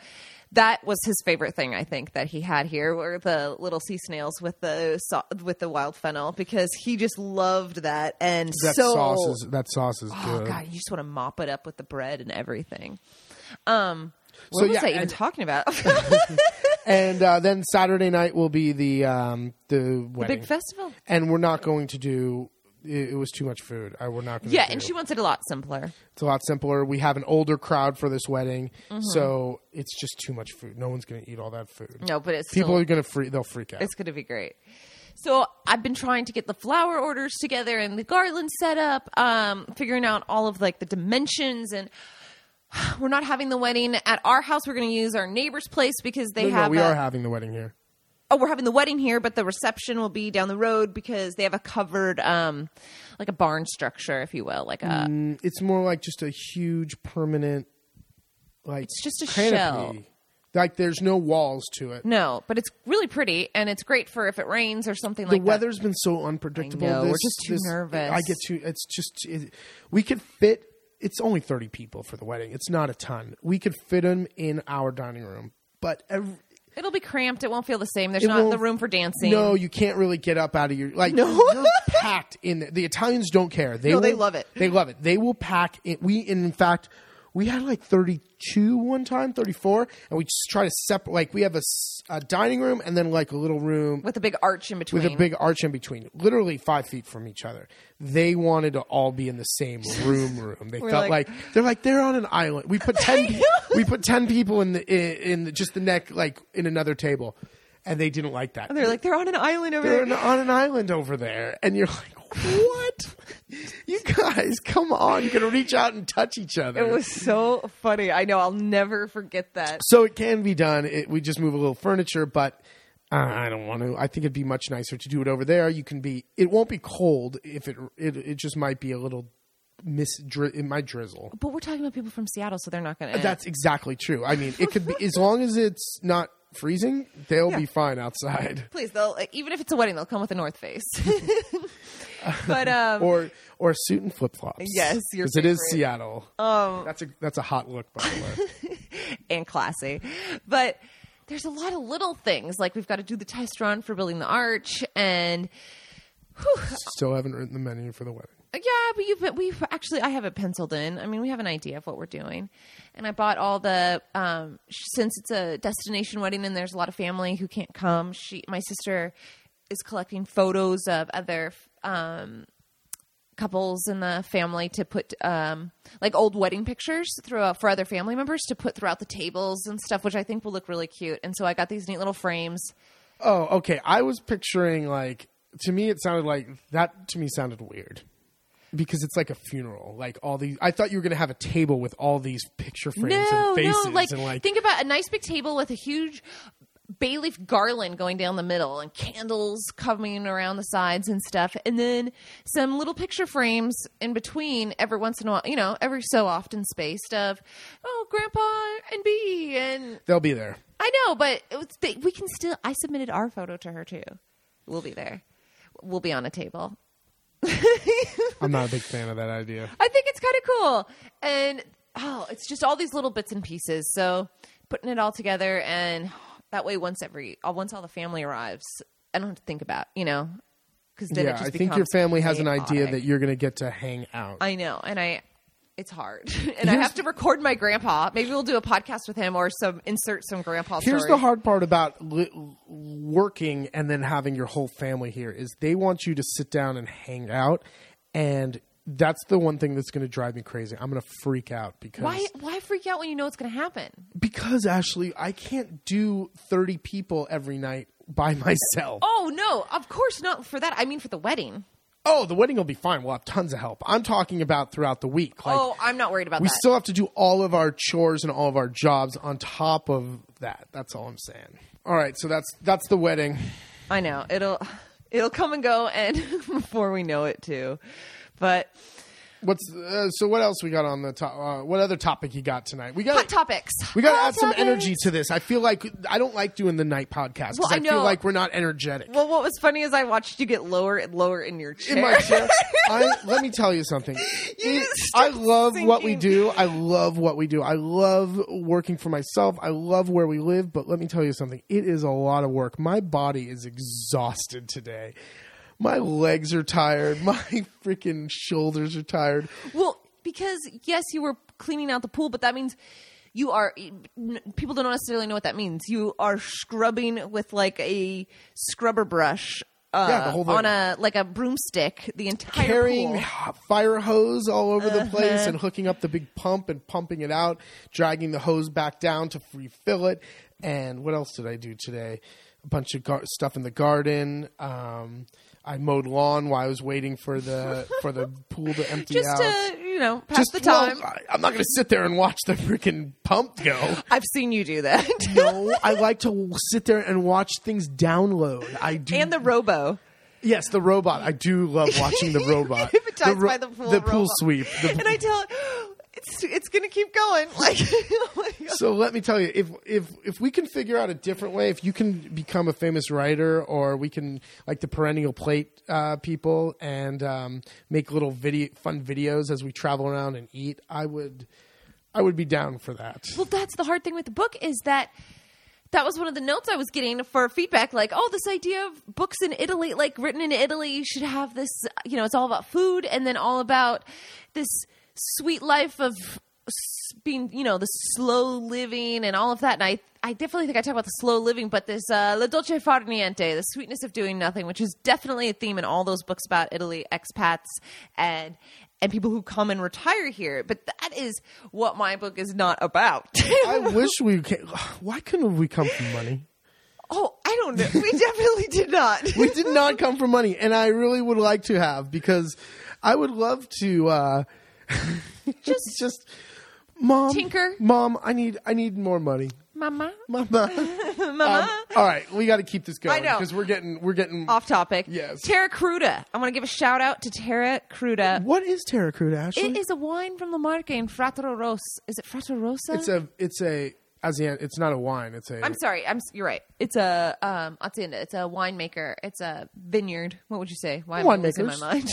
That was his favorite thing, I think, that he had here were the little sea snails with the with the wild fennel because he just loved that and That so sauce is that sauce is oh good. god, you just want to mop it up with the bread and everything. Um, what So, was yeah, I even and- talking about? And uh, then Saturday night will be the um, the wedding, Big festival. and we're not going to do. It, it was too much food. I, we're not going. Yeah, to and she wants it a lot simpler. It's a lot simpler. We have an older crowd for this wedding, Mm-hmm. so it's just too much food. No one's going to eat all that food. No, but it's People still- are going to free. They'll freak out. It's going to be great. So I've been trying to get the flower orders together and the garland set up, um, figuring out all of like the dimensions and. We're not having the wedding at our house. We're going to use our neighbor's place because they no, no, have. we a- are having the wedding here. Oh, we're having the wedding here, but the reception will be down the road because they have a covered, um, like a barn structure, if you will, like a. Mm, It's more like just a huge permanent, like It's just a canopy. shell. Like there's no walls to it. No, but it's really pretty and it's great for if it rains or something the like that. The weather's been so unpredictable. I know, we're just too this- nervous. I get too. It's just it, we could fit. It's only thirty people for the wedding. It's not a ton. We could fit them in our dining room, but every, It'll be cramped. It won't feel the same. There's It not the won't- room for dancing. no, you can't really get up out of your like. No. you're packed in. there. The Italians don't care. They No, they will- love it. They love it. They will pack it. We in fact. We had like 32 one time, 34, and we just try to separate. Like, we have a, s- a dining room and then like a little room with a big arch in between. with a big arch in between, literally five feet from each other. They wanted to all be in the same room. Room. They felt like- like, they're like they're on an island. We put ten. pe- we put ten people in the in, in the, just the neck, like in another table, and they didn't like that. And they're like they're on an island over they're there. on an island over there, and you're like, what? you guys, come on! You're gonna reach out and touch each other. It was so funny. I know. I'll never forget that. so it can be done. It, we just move a little furniture, but uh, I don't want to. I think it'd be much nicer to do it over there. You can be. It won't be cold if it. It, it just might be a little miss. Dri- it might drizzle. But we're talking about people from Seattle, so they're not going to. That's exactly true. I mean, it could be as long as it's not freezing. They'll Yeah. be fine outside. Please, they'll even if it's a wedding, they'll come with a North Face. but um, Or or suit and flip flops. Yes, because it is. Seattle. Um, that's a that's a hot look, by the way. and classy. But there's a lot of little things like we've got to do the test run for building the arch, and Still haven't written the menu for the wedding. Yeah, we've we've actually I have it penciled in. I mean, we have an idea of what we're doing, and I bought all the um, since it's a destination wedding and there's a lot of family who can't come. She, my sister, is collecting photos of other um, couples in the family to put um, like old wedding pictures throughout for other family members to put throughout the tables and stuff, which I think will look really cute. And so I got these neat little frames. Oh, okay. I was picturing like to me it sounded like that to me sounded weird. Because it's like a funeral, like all these. I thought you were going to have a table with all these picture frames No, and faces, no, like, and like think about a nice big table with a huge bay leaf garland going down the middle and candles coming around the sides and stuff, and then some little picture frames in between every once in a while, you know, every so often spaced of, oh, Grandpa and B, and they'll be there. I know, but it was, they, we can still. I submitted our photo to her too. We'll be there. We'll be on a table. I'm not a big fan of that idea. I think it's kind of cool. And oh, it's just all these little bits and pieces. So putting it all together, and that way, once every, uh, once all the family arrives, I don't have to think about, you know, because then it yeah, I think your family has an idea that you're going to get to hang out. I know, and I. It's hard, and I have to record my grandpa. Maybe we'll do a podcast with him, or some insert some grandpa. Here's story. the hard part about li- working and then having your whole family here is they want you to sit down and hang out, and that's the one thing that's going to drive me crazy. I'm going to freak out because Why? Why freak out when you know it's going to happen? because Ashley, I can't do 30 people every night by myself. Oh no, of course not for that. I mean for the wedding. Oh, the wedding will be fine. We'll have tons of help. I'm talking about throughout the week. Like oh, I'm not worried about we that. still have to do all of our chores and all of our jobs on top of that. That's all I'm saying. All right, so that's that's the wedding. I know it'll it'll come and go, and before we know it, too. But What's uh, so? What else we got on the top? Uh, what other topic you got tonight? We got hot topics. we got to add some topics. energy to this. I feel like I don't like doing the night podcast Well, I I, feel know. like we're not energetic. Well, what was funny is I watched you get lower and lower in your chair. in my chair. I, let me tell you something. It- I love what we do. I love what we do. I love working for myself. I love where we live. But let me tell you something. It is a lot of work. My body is exhausted today. My legs are tired. My freaking shoulders are tired. Well, because yes, you were cleaning out the pool, but that means you are. People don't necessarily know what that means. You are scrubbing with like a scrubber brush. Uh, Yeah, the whole on a like a broomstick, the entire carrying pool. fire hose all over the place Uh-huh. and hooking up the big pump and pumping it out, dragging the hose back down to refill it. And what else did I do today? A bunch of gar- stuff in the garden. Um, I mowed lawn while I was waiting for the for the pool to empty just out. to you know pass Just the well, time. I, I'm not going to sit there and watch the freaking pump go. I've seen you do that. No, I like to sit there and watch things download. I do, and the robo. yes, the robot. I do love watching the robot. Hypnotized the, ro- by the pool the pool robot. sweep. The, and I tell it, it's it's gonna keep going. Like, So let me tell you, if if if we can figure out a different way, if you can become a famous writer, or we can like the perennial plate uh, people and um, make little video fun videos as we travel around and eat, I would I would be down for that. well, that's the hard thing with the book is that. That was one of the notes I was getting for feedback. Like, oh, this idea of books in Italy, like written in Italy, you should have this. You know, it's all about food, and then all about this sweet life of being, you know, the slow living and all of that. And I, I definitely think I talk about the slow living, but this uh, la dolce far niente, the sweetness of doing nothing, which is definitely a theme in all those books about Italy, expats, and and people who come and retire here. But that is what my book is not about. I wish we. Can, why couldn't we come from money? oh, I don't know. We definitely did not. We did not come from money, and I really would like to have because I would love to. Uh, just just mom Tinker. mom i need i need more money Mama, mama mama. Um, all right we got to keep this going I know. because we're getting we're getting Off topic. Yes. Terra Cruda. I want to give a shout out to Terra Cruda. what is terra cruda ashley It is a wine from La Marca in Fratte Rosa. Is it Fratte Rosa? it's a it's a it's not a wine it's a I'm sorry. I'm. You're right. It's a um. Hacienda. It's a winemaker. It's a vineyard. What would you say? Why am I losing my mind?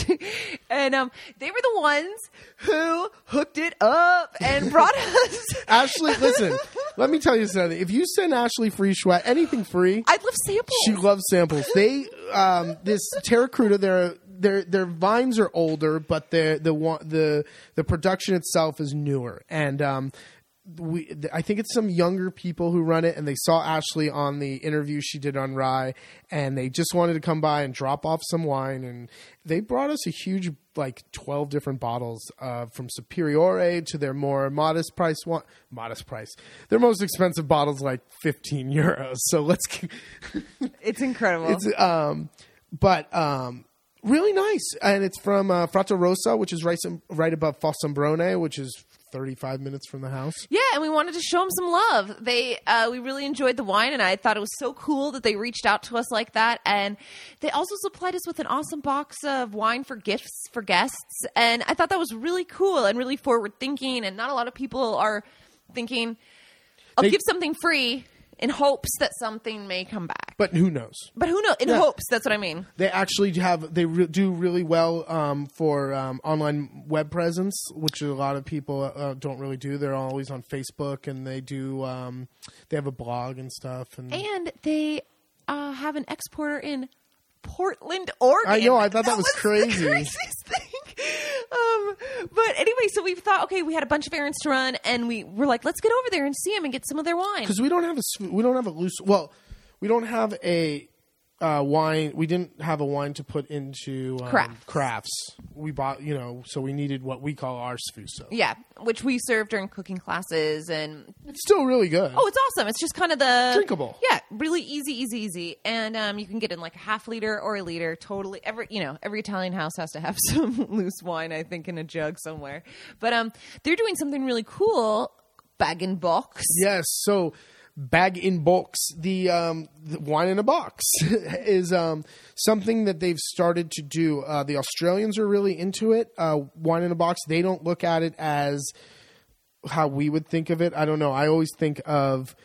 and um, they were the ones who hooked it up and brought us. ashley listen let me tell you something if you send ashley free schwa anything free I'd love samples. She loves samples. They um, this Terra Cruda. They're their their vines are older, but the the the the production itself is newer, and um, we I think it's some younger people who run it, and they saw Ashley on the interview she did on RAI, and they just wanted to come by and drop off some wine, and they brought us a huge like twelve different bottles uh, from Superiore to their more modest price one modest price. Their most expensive bottles like fifteen euros. So let's It's incredible. it's um, but um, really nice, and it's from uh, Fratte Rosa, which is right some, right above Fossombrone, which is thirty five minutes from the house. Yeah, and we wanted to show them some love. They, uh, we really enjoyed the wine, and I thought it was so cool that they reached out to us like that. And they also supplied us with an awesome box of wine for gifts for guests, and I thought that was really cool and really forward thinking. And not a lot of people are thinking, "I'll They- give something free." In hopes that something may come back, But who knows? but who knows? In Yeah. hopes, that's what I mean. They actually have they re- do really well um, for um, online web presence, which a lot of people uh, don't really do. They're always on Facebook, and they do um, they have a blog and stuff. And And they uh, have an exporter in Portland, Oregon. I know, I thought that was the crazy. craziest thing. Um, but anyway, so we thought, okay, we had a bunch of errands to run, and we were like, let's get over there and see them and get some of their wine. because we don't have a we don't have a loose well we don't have a uh, wine we didn't have a wine to put into um, Crafts. crafts we bought you know so we needed what we call our sfuso Yeah, which we serve during cooking classes, and it's still really good oh, it's awesome. It's just kind of the Drinkable. Yeah, really easy, easy, easy, and um, you can get in like a half liter or a liter. Totally, every you know, every Italian house has to have some loose wine, I think, in a jug somewhere. But um, they're doing something really cool. Bag and box. yes so bag in box the, um, the wine in a box is um, something that they've started to do. Uh, the australians are really into it. Uh, wine in a box they don't look at it as how we would think of it. I don't know. I always think of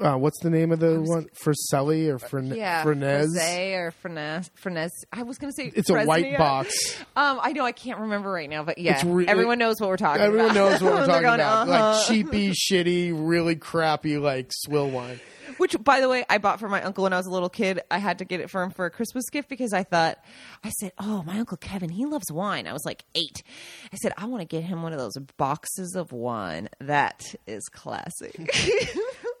uh, what's the name of the one? Friselli or Fren- Yeah, Frenez? Or Frenez. Frenez. I was going to say It's a white box. Um, I know I can't remember right now, but yeah, re- everyone knows what we're talking about. Everyone about. knows what we're talking going, about. "Uh-huh." Like cheapy, shitty, really crappy, like swill wine. Which, by the way, I bought for my uncle when I was a little kid. I had to get it for him for a Christmas gift because I thought, I said, "Oh, my uncle Kevin, he loves wine." I was like eight. I said, "I want to get him one of those boxes of wine." That is classic.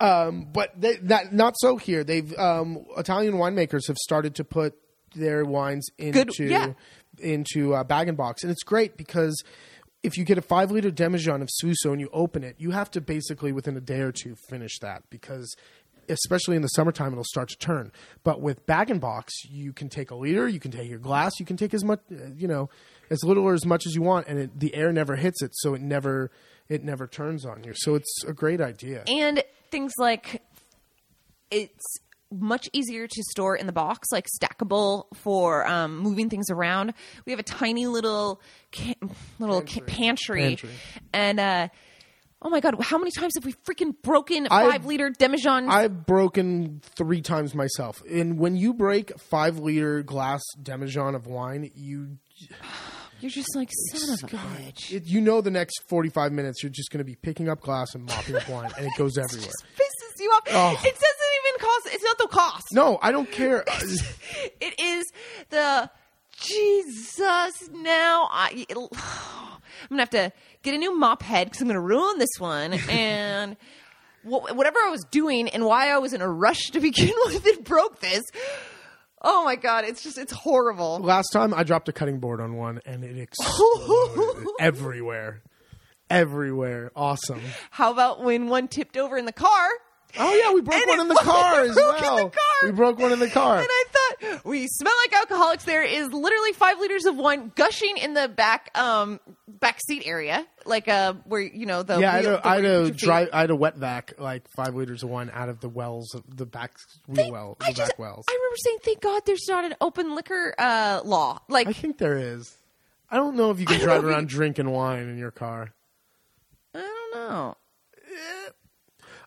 But they, that not so here. They've um, Italian winemakers have started to put their wines into yeah. into uh, bag and box, and it's great because if you get a five liter demijohn of sfuso and you open it, you have to basically within a day or two finish that because. Especially in the summertime, it'll start to turn. But with bag and box, you can take a liter, you can take your glass, you can take as much, uh, you know, as little or as much as you want, and it, the air never hits it, so it never, it never turns on you. So it's a great idea. and things like it's much easier to store in the box, like stackable for um, moving things around. We have a tiny little ca- little pantry, pantry, Pantry. and uh, oh my god, how many times have we freaking broken I've- five liter demijohn? I've broken three times myself. And when you break five liter glass demijohn of wine, you You're just like son of a bitch. it, you know the next forty five minutes you're just going to be picking up glass and mopping up wine, and it goes everywhere. Pisses you off. Oh. It doesn't even cost. It's not the cost. No, I don't care. It is the Jesus. Now I, I'm gonna have to get a new mop head because I'm gonna ruin this one and. wh- Whatever I was doing and why I was in a rush to begin with, it broke this. Oh my god, it's just it's horrible. Last time I dropped a cutting board on one, and it exploded everywhere, everywhere. Awesome. How about when one tipped over in the car? Oh yeah, we broke And one in the car as broke in the well. car. We broke one in the car. And I thought we smell like alcoholics. There is literally five liters of wine gushing in the back um back seat area, like uh where you know the yeah, I had, wheel- I, had a put your feet. dry, I had a wet vac, like five liters of wine out of the wells, of the back wheel well, the I just, back wells. I remember saying, "Thank God there's not an open liquor uh, law." Like, I think there is. I don't know if you can drive around drinking wine in your car. I don't know.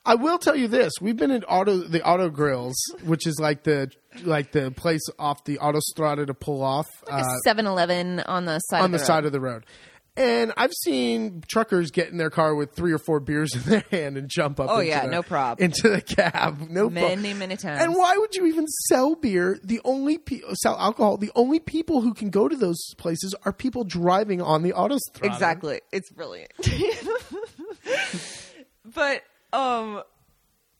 I will tell you this: we've been in auto the auto grills, which is like the like the place off the autostrada to pull off uh, 7-Eleven on the side on of the the, side of the road. And I've seen truckers get in their car with three or four beers in their hand and jump up. Oh, into yeah, the- no prob. into the cab. No. Many, many times. And why would you even sell beer? The only pe- sell alcohol. The only people who can go to those places are people driving on the autostrada. Exactly. It's brilliant. but um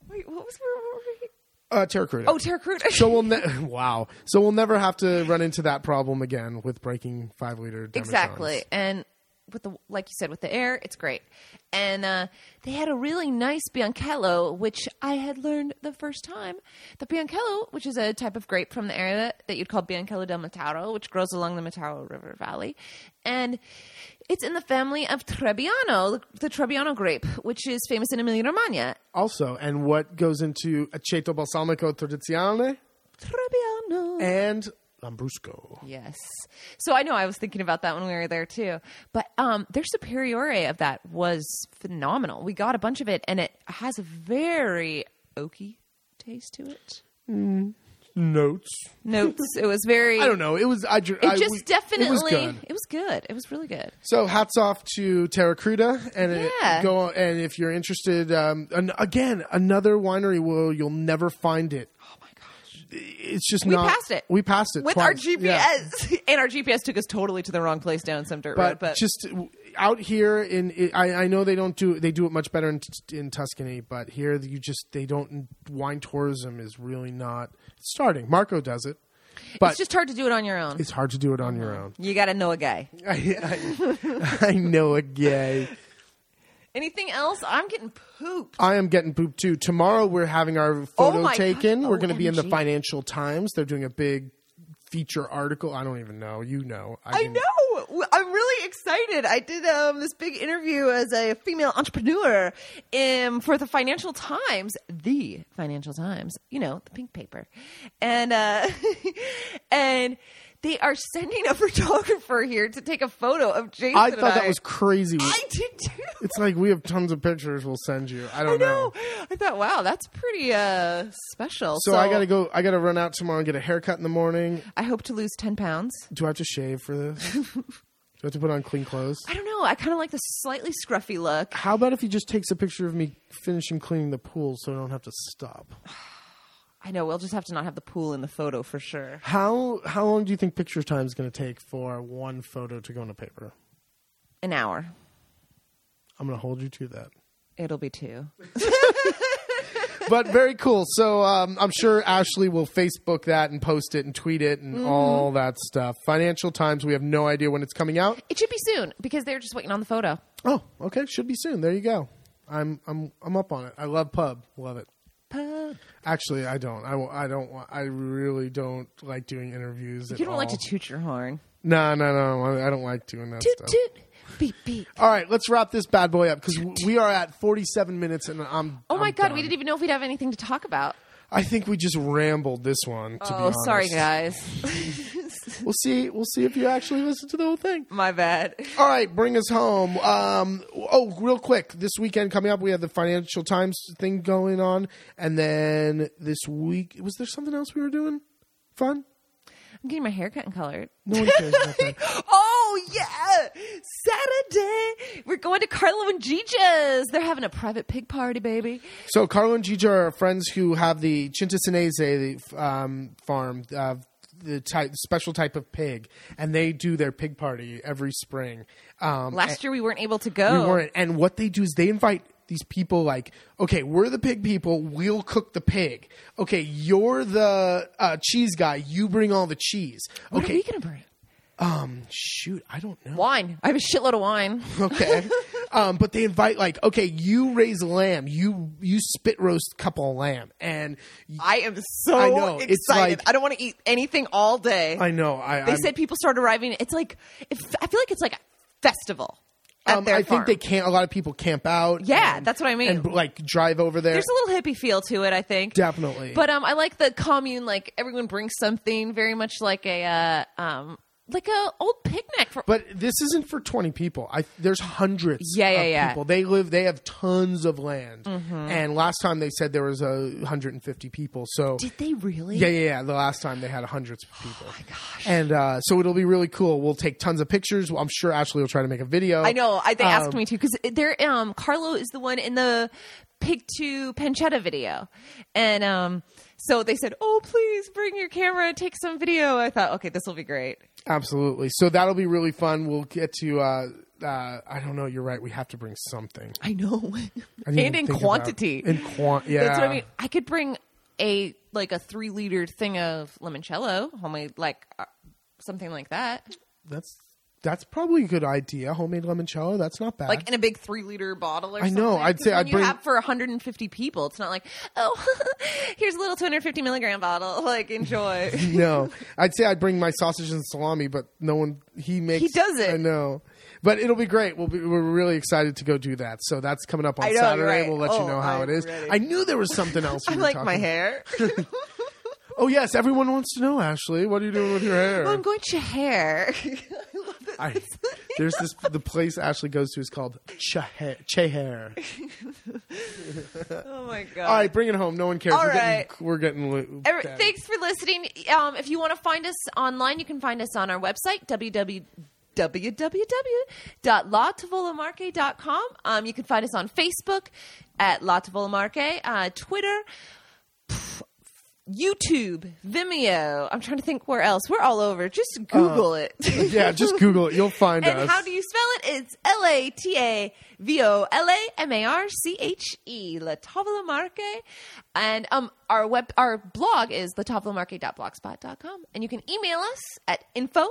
wait, what was where were we? Uh, Terra Cruda. Oh, Terra Cruda. so we'll ne- wow. So we'll never have to run into that problem again with breaking five liter. Exactly. And with the like you said with the air, it's great. And uh, they had a really nice Bianchello, which I had learned the first time. The Bianchello, which is a type of grape from the area that you'd call Bianchello del Metauro, which grows along the Metauro River Valley, and it's in the family of Trebbiano, the Trebbiano grape, which is famous in Emilia Romagna. Also, and what goes into aceto balsamico tradizionale Trebbiano. and lambrusco. Yes. So I know I was thinking about that when we were there too. But um, their superiore of that was phenomenal. We got a bunch of it, and it has a very oaky taste to it. Notes. Notes. it was very. I don't know. It was. I, It I- just we- definitely. It was good. It was good. It was really good. So hats off to Terra Cruda, and it- go and if you're interested, um, an, again another winery where you'll never find it. Oh. It's just We not. passed it. We passed it With our twice. Yeah. GPS, and our GPS took us totally to the wrong place down some dirt road. But, But just out here in, I, I know they don't do they do it much better in, in Tuscany, but here you just they don't wine tourism is really not starting. Marco does it, but it's just hard to do it on your own. it's hard to do it on your own. You got to know a guy. I, I, I know a gay. Anything else? I'm getting pooped. I am getting pooped too. Tomorrow we're having our photo Oh taken. gosh. We're going to be in the Financial Times. They're doing a big feature article. I don't even know. You know. I didn't- know. I'm really excited. I did um, this big interview as a female entrepreneur um, for the Financial Times, the Financial Times, you know, the pink paper, and uh, and they are sending a photographer here to take a photo of Jason. I thought that was crazy. I did too. It's like we have tons of pictures. We'll send you. I I don't know. I thought, wow, that's pretty uh, special. So, I gotta go. I gotta run out tomorrow and get a haircut in the morning. I hope to lose ten pounds. Do I have to shave for this? Do I have to put on clean clothes? I don't know. I kind of like the slightly scruffy look. How about if he just takes a picture of me finishing cleaning the pool so I don't have to stop? I know we'll just have to not have the pool in the photo for sure. How how long do you think picture time is going to take for one photo to go in a paper? An hour. I'm going to hold you to that. It'll be two. But very cool. So um, I'm sure Ashley will Facebook that and post it and tweet it and all that stuff. Financial Times. We have no idea when it's coming out. It should be soon because they're just waiting on the photo. Oh, okay. Should be soon. There you go. I'm I'm I'm up on it. I love pub. Love it. Pub. Actually, I don't. I, I don't. want- I really don't like doing interviews. You don't like to toot your horn. No, no, no. I don't like doing that Toot stuff. toot. Beep beep. All right, let's wrap this bad boy up because we are at 47 minutes and I'm. Oh my I'm god, done. we didn't even know if we'd have anything to talk about. I think we just rambled this one. To be Oh, sorry guys. We'll see. We'll see if you actually listen to the whole thing. My bad. All right, bring us home. Um, oh, real quick, this weekend coming up, we have the Financial Times thing going on, and then this week, was there something else we were doing? Fun? I'm getting my hair cut and colored. No one cares about that. Oh yeah, Saturday we're going to Carlo and Gigi's. They're having a private pig party, baby. So Carlo and Gigi are friends who have the Cinta Senese um, farm, uh, the type, special type of pig, and they do their pig party every spring. Um, Last year we weren't able to go. we weren't, and what they do is they invite these people like, okay, we're the pig people, we'll cook the pig. Okay, you're the uh, cheese guy, you bring all the cheese. What Okay, are we gonna bring? Um, shoot, I don't know. Wine. I have a shitload of wine. okay um but they invite like okay you raise lamb you you spit roast a couple of lamb and I am so I know, excited. it's like- I don't want to eat anything all day. i know i they I'm- said people start arriving. It's like if, I feel like it's like a festival um, i think they can't a lot of people camp out Yeah, and- that's what I mean. and like drive over there There's a little hippie feel to it, I think. Definitely. But um, I like the commune. Like everyone brings something, very much like a uh, um, like a old picnic for. But this isn't for 20 people. I there's hundreds Yeah, yeah, of yeah. people. They live they have tons of land. Mm-hmm. And last time they said there was a 150 people. So Did they really? yeah, yeah, yeah. The last time they had hundreds of people. Oh my gosh! And uh, so it'll be really cool. We'll take tons of pictures. I'm sure Ashley will try to make a video. I know. I, they asked Um, me to because they're um Carlo is the one in the pig to pancetta video, and um so they said, "Oh, please bring your camera, and take some video." I thought, okay, this will be great. Absolutely. So that'll be really fun. We'll get to. Uh, uh, I don't know. You're right. We have to bring something. I know, I and in quantity. About, in quant. Yeah. That's what I mean. I could bring a like a three liter thing of limoncello, homemade, like uh, something like that, That's that's probably a good idea. Homemade limoncello. That's not bad. like in a big three liter bottle or I something. know. I'd say I'd you bring- have for 150 people. It's not like oh, here's a little 250 milligram bottle. Like enjoy. no, I'd say I'd bring my sausage and salami, but no one he makes. He does it. I know, but it'll be great. We'll be, we're really excited to go do that. So that's coming up on know, Saturday. right. We'll let you Oh, know how I'm it is. ready. I knew there was something else. I you were like my talking- hair. Oh yes, everyone wants to know, Ashley. What are you doing with your hair? I'm going to hair. I, there's this the place Ashley goes to is called Chehair. Chehair. oh my god. All right, bring it home. No one cares. All we're, right. getting, we're getting. li- Every- thanks for listening. Um, if you want to find us online, you can find us on our website, www www.latavolamarche.com. Um, you can find us on Facebook at La uh, Twitter, pff, YouTube, Vimeo. I'm trying to think where else. We're all over. Just Google it. yeah, just Google it. You'll find and us. how do you spell it? It's L A T A V O L A M A R C H E, La Tavola Marche. And um, our web, our blog is latavolamarche.blogspot.com. And you can email us at info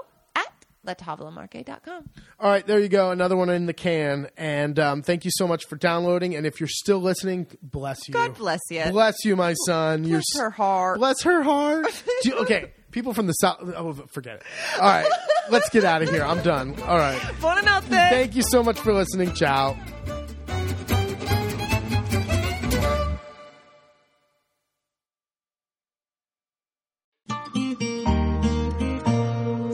at latavolamarche.com. All right, there you go. Another one in the can. And um, thank you so much for downloading. And if you're still listening, bless you. God bless you. Bless you, my son. You're Bless her heart. Bless her heart. You- okay, people from the south. Oh, forget it. All right, let's get out of here. I'm done. All right. Buonanotte. Thank you so much for listening. Ciao.